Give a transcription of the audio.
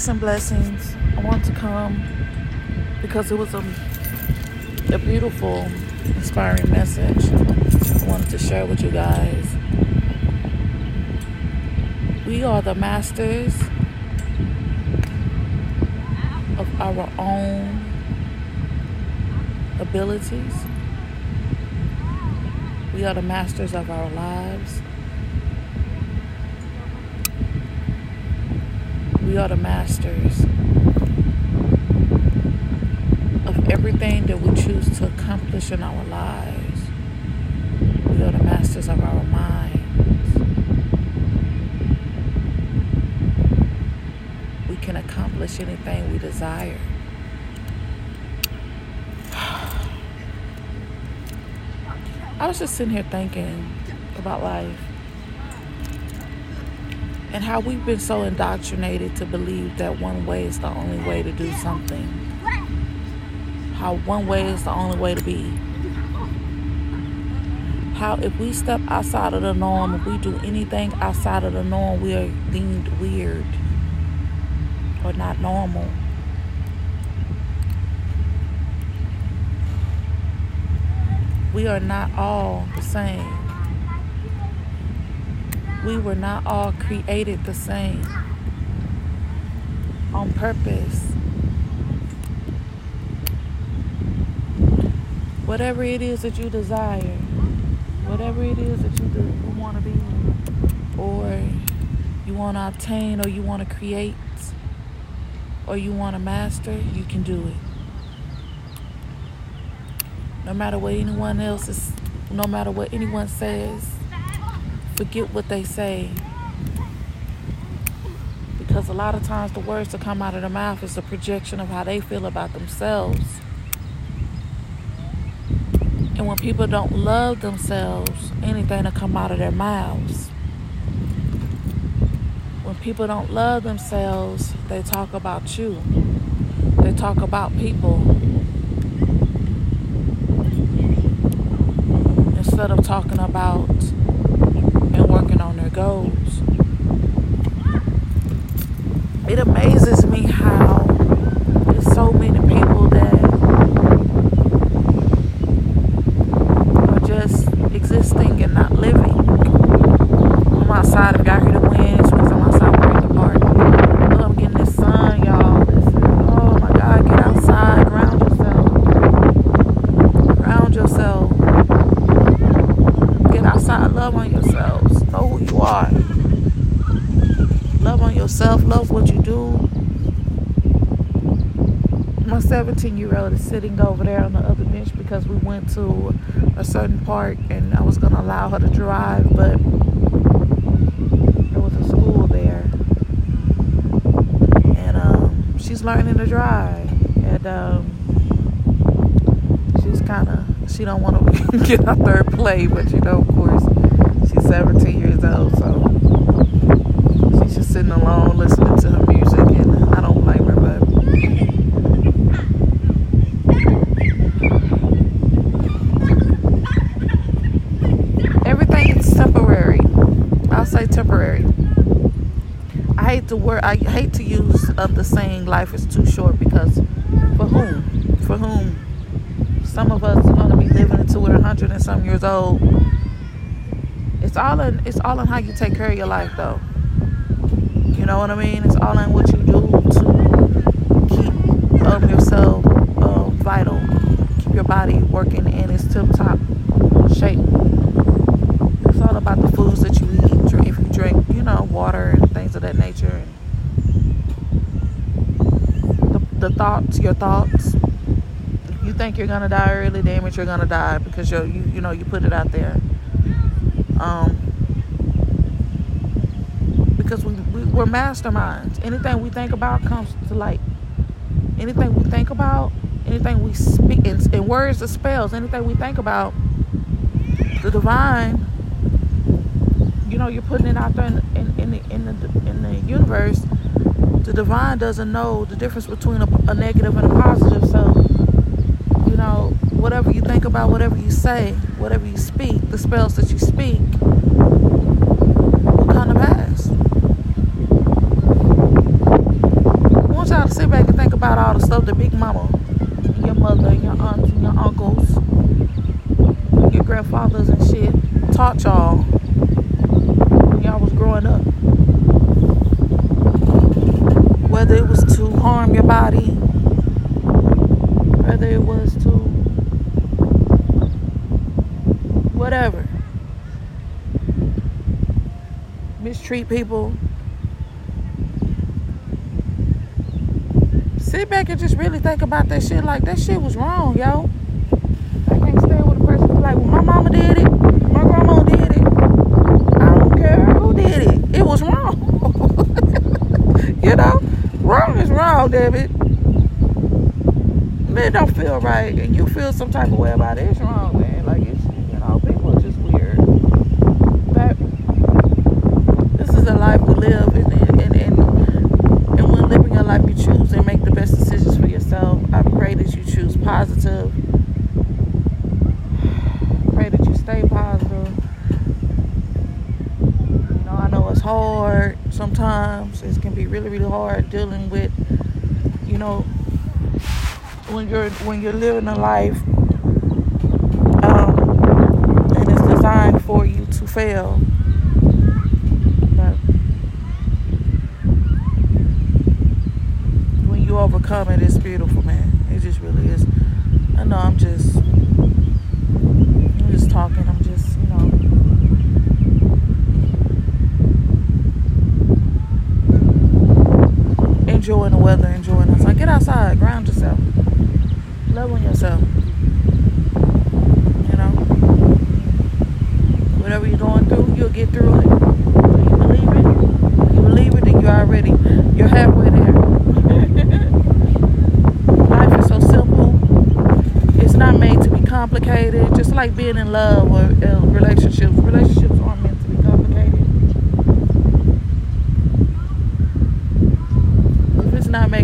Peace and blessings. I want to come because it was a, a beautiful, inspiring message I wanted to share with you guys. We are the masters of our own abilities. We are the masters of our lives. We are the masters of everything that we choose to accomplish in our lives. We are the masters of our minds. We can accomplish anything we desire. I was just sitting here thinking about life and how we've been so indoctrinated to believe that one way is the only way to do something. How one way is the only way to be. How if we step outside of the norm, if we do anything outside of the norm, we are deemed weird or not normal. We are not all the same we were not all created the same on purpose. Whatever it is that you desire, whatever it is that you, want to be, or you want to obtain, or you want to create, or you want to master, you can do it. No matter what anyone else is, no matter what anyone says, forget what they say. Because a lot of times the words that come out of their mouth is a projection of how they feel about themselves. And when people don't love themselves, anything will come out of their mouths. When people don't love themselves, they talk about you. They talk about people. Instead of talking about on goals. It amazes me how there's so many people that are just existing and not living. I'm outside of y'all hear the winds because I'm outside wearing the park. Oh, I'm getting this sun, y'all. oh my God, get outside, ground yourself. Ground yourself. Get love on yourself know who you are. Love on yourself, love what you do. My 17 year old is sitting over there on the other bench because we went to a certain park and I was going to allow her to drive, but there was a school there. And um, she's learning to drive. And um, she's kind of, she don't want to get there and play, but you know, of course she's 17 years old, so she's just sitting alone listening to her music, and I don't blame her, but. Everything is temporary. I'll say temporary. I hate to word. I hate to use of the saying "life is too short" because for whom? For whom? Some of us are going to be living until we're 100 and some years old it's all in it's all in how you take care of your life though. You know what I mean? It's all in what you do to keep um, yourself um, vital, keep your body working in its tip top shape. It's all about the foods that you eat, drink, if you drink, you know, water and things of that nature. The, the thoughts, your thoughts. Think you're gonna die early, damn it, you're gonna die because you you you know you put it out there. Um, because we, we, we're masterminds. Anything we think about comes to light. Anything we think about, anything we speak in, in words or spells, anything we think about, the divine, you know, you're putting it out there in, in, in, the, in, the, in the universe. The divine doesn't know the difference between a, a negative and a positive. So, know, whatever you think about, whatever you say, whatever you speak, the spells that you speak will come to pass. I want y'all to sit back and think about all the stuff that Big Mama, and your mother, and your aunts, and your uncles, your grandfathers and shit taught y'all when y'all was growing up. Whether it was to harm your body, Mistreat people. Sit back and just really think about that shit like that shit was wrong, yo. I can't stand with a person like, well, my mama did it, my grandma did it. I don't care who did it. It was wrong. you know? Wrong is wrong, damn it. Man, don't feel right and you feel some type of way about it. It's wrong, man. Like it's you know, people are just weird. But this is a life we live and and, and, and, when living your life you choose and make the best decisions for yourself. I pray that you choose positive. Pray that you stay positive. You know, I know it's hard sometimes. It can be really, really hard dealing with, you know, when you're when you're living a life um, and it's designed for you to fail. But when you overcome it, it's beautiful, man. It just really is. I know I'm just I'm just talking. I'm just you know. Enjoying the weather, enjoying outside. Get outside, ground yourself love on yourself. You know, whatever you're going through, you'll get through it. You believe it? You believe it, then you're already you're halfway complicated, just like being in love or uh, relationships. Relationships aren't meant to be complicated. If it's not made